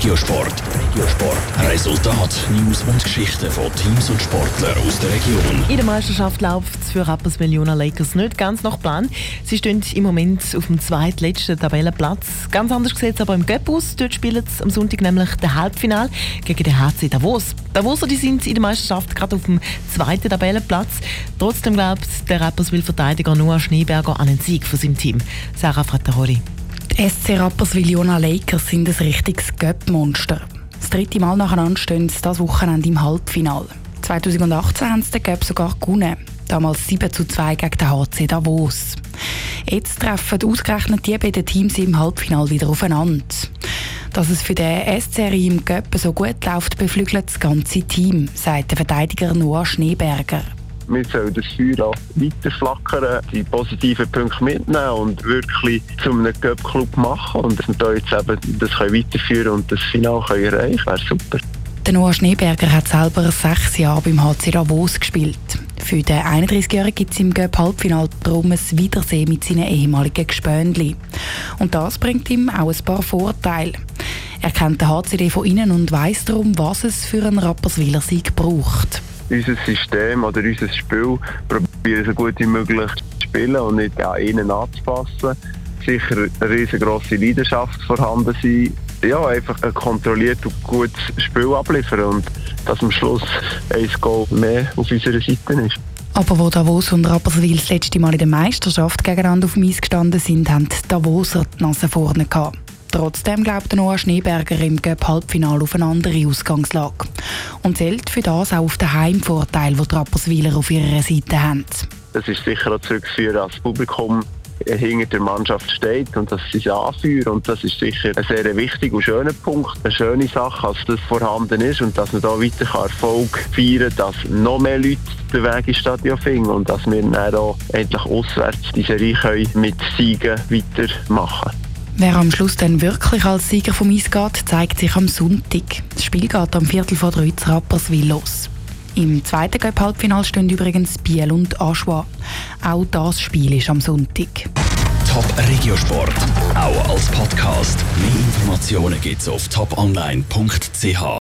Regiosport. Regiosport. Resultat, News und Geschichten von Teams und Sportlern aus der Region. In der Meisterschaft läuft es für Rapperswil Jona Lakers nicht ganz nach Plan. Sie stehen im Moment auf dem zweitletzten Tabellenplatz. Ganz anders sieht es aber im Göpp aus. Dort spielen sie am Sonntag nämlich das Halbfinale gegen den HC Davos. Davoser die sind in der Meisterschaft gerade auf dem zweiten Tabellenplatz. Trotzdem glaubt der Rapperswil-Verteidiger Noah Schneeberger an einen Sieg für sein Team. Sarah Frattaroli. Die SC Rapperswil-Jona Lakers sind ein richtiges Göpp-Monster. Das dritte Mal nacheinander stehen sie dieses Wochenende im Halbfinale. 2018 haben sie den Göpp sogar gewonnen. Damals 7 zu 2 gegen den HC Davos. Jetzt treffen ausgerechnet die beiden Teams im Halbfinale wieder aufeinander. Dass es für den SCR im Göpp so gut läuft, beflügelt das ganze Team, sagt der Verteidiger Noah Schneeberger. Wir sollen das Feuer auch weiter flackern, die positiven Punkte mitnehmen und wirklich zu einem Cup-Club machen. Und dass wir da jetzt eben das können weiterführen und das Finale können erreichen wäre super. Der Noah Schneeberger hat selber sechs Jahre beim HC Davos gespielt. Für den 31-Jährigen gibt es im Göpp-Halbfinale darum ein Wiedersehen mit seinen ehemaligen Gespöndli. Und das bringt ihm auch ein paar Vorteile. Er kennt den HCD von innen und weiss darum, was es für einen Rapperswiler Sieg braucht unser System oder unser Spiel probieren so gut wie möglich zu spielen und nicht an ihnen anzupassen. Sicher eine riesengroße Leidenschaft vorhanden sein. Ja, einfach ein kontrolliert und gutes Spiel abliefern und dass am Schluss ein Goal mehr auf unserer Seite ist. Aber wo Davos und Rapperswil das letzte Mal in der Meisterschaft gegeneinander auf dem Eis gestanden sind, haben die Davoser die Nase vorne gehabt. Trotzdem glaubt Noah Schneeberger im Göpp-Halbfinale auf eine andere Ausgangslage und zählt für das auch auf den Heimvorteil, den die Rapperswiler auf ihrer Seite haben. Das ist sicher auch zurückzuführen, das Publikum hinter der Mannschaft steht und dass sie anführen. Und das ist sicher ein sehr wichtiger und schöner Punkt, eine schöne Sache, als das vorhanden ist und dass man da weiter Erfolg feiern kann, dass noch mehr Leute den Weg ins Stadion finden und dass wir dann auch endlich auswärts diese Reihe mit Siegen weitermachen können. Wer am Schluss dann wirklich als Sieger vom Eis geht, zeigt sich am Sonntag. Das Spiel geht am Viertel vor drei zu Rapperswil los. Im zweiten Cup-Halbfinale stehen übrigens Biel und Aschwa. Auch das Spiel ist am Sonntag. Top Regiosport, auch als Podcast. Mehr Informationen gibt's auf toponline.ch.